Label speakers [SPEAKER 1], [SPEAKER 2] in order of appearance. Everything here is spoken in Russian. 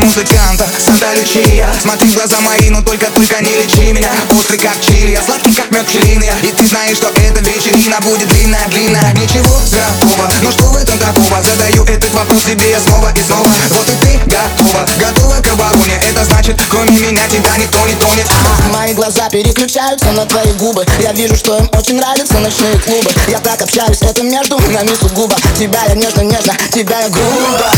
[SPEAKER 1] музыканта лечи Смотри в глаза мои, но только, только не лечи меня. Острый как чили, я сладкий как мед пчелиный. И ты знаешь, что эта вечерина будет длинная, длинная. Ничего готова? но что в этом такого? Задаю этот вопрос себе я снова и снова. Вот и ты готова, готова к обороне. Это значит, кроме меня тебя никто не тронет.
[SPEAKER 2] Мои глаза переключаются на твои губы. Я вижу, что им очень нравятся ночные клубы. Я так общаюсь, это между нами сугубо. Тебя я нежно-нежно, тебя я грубо.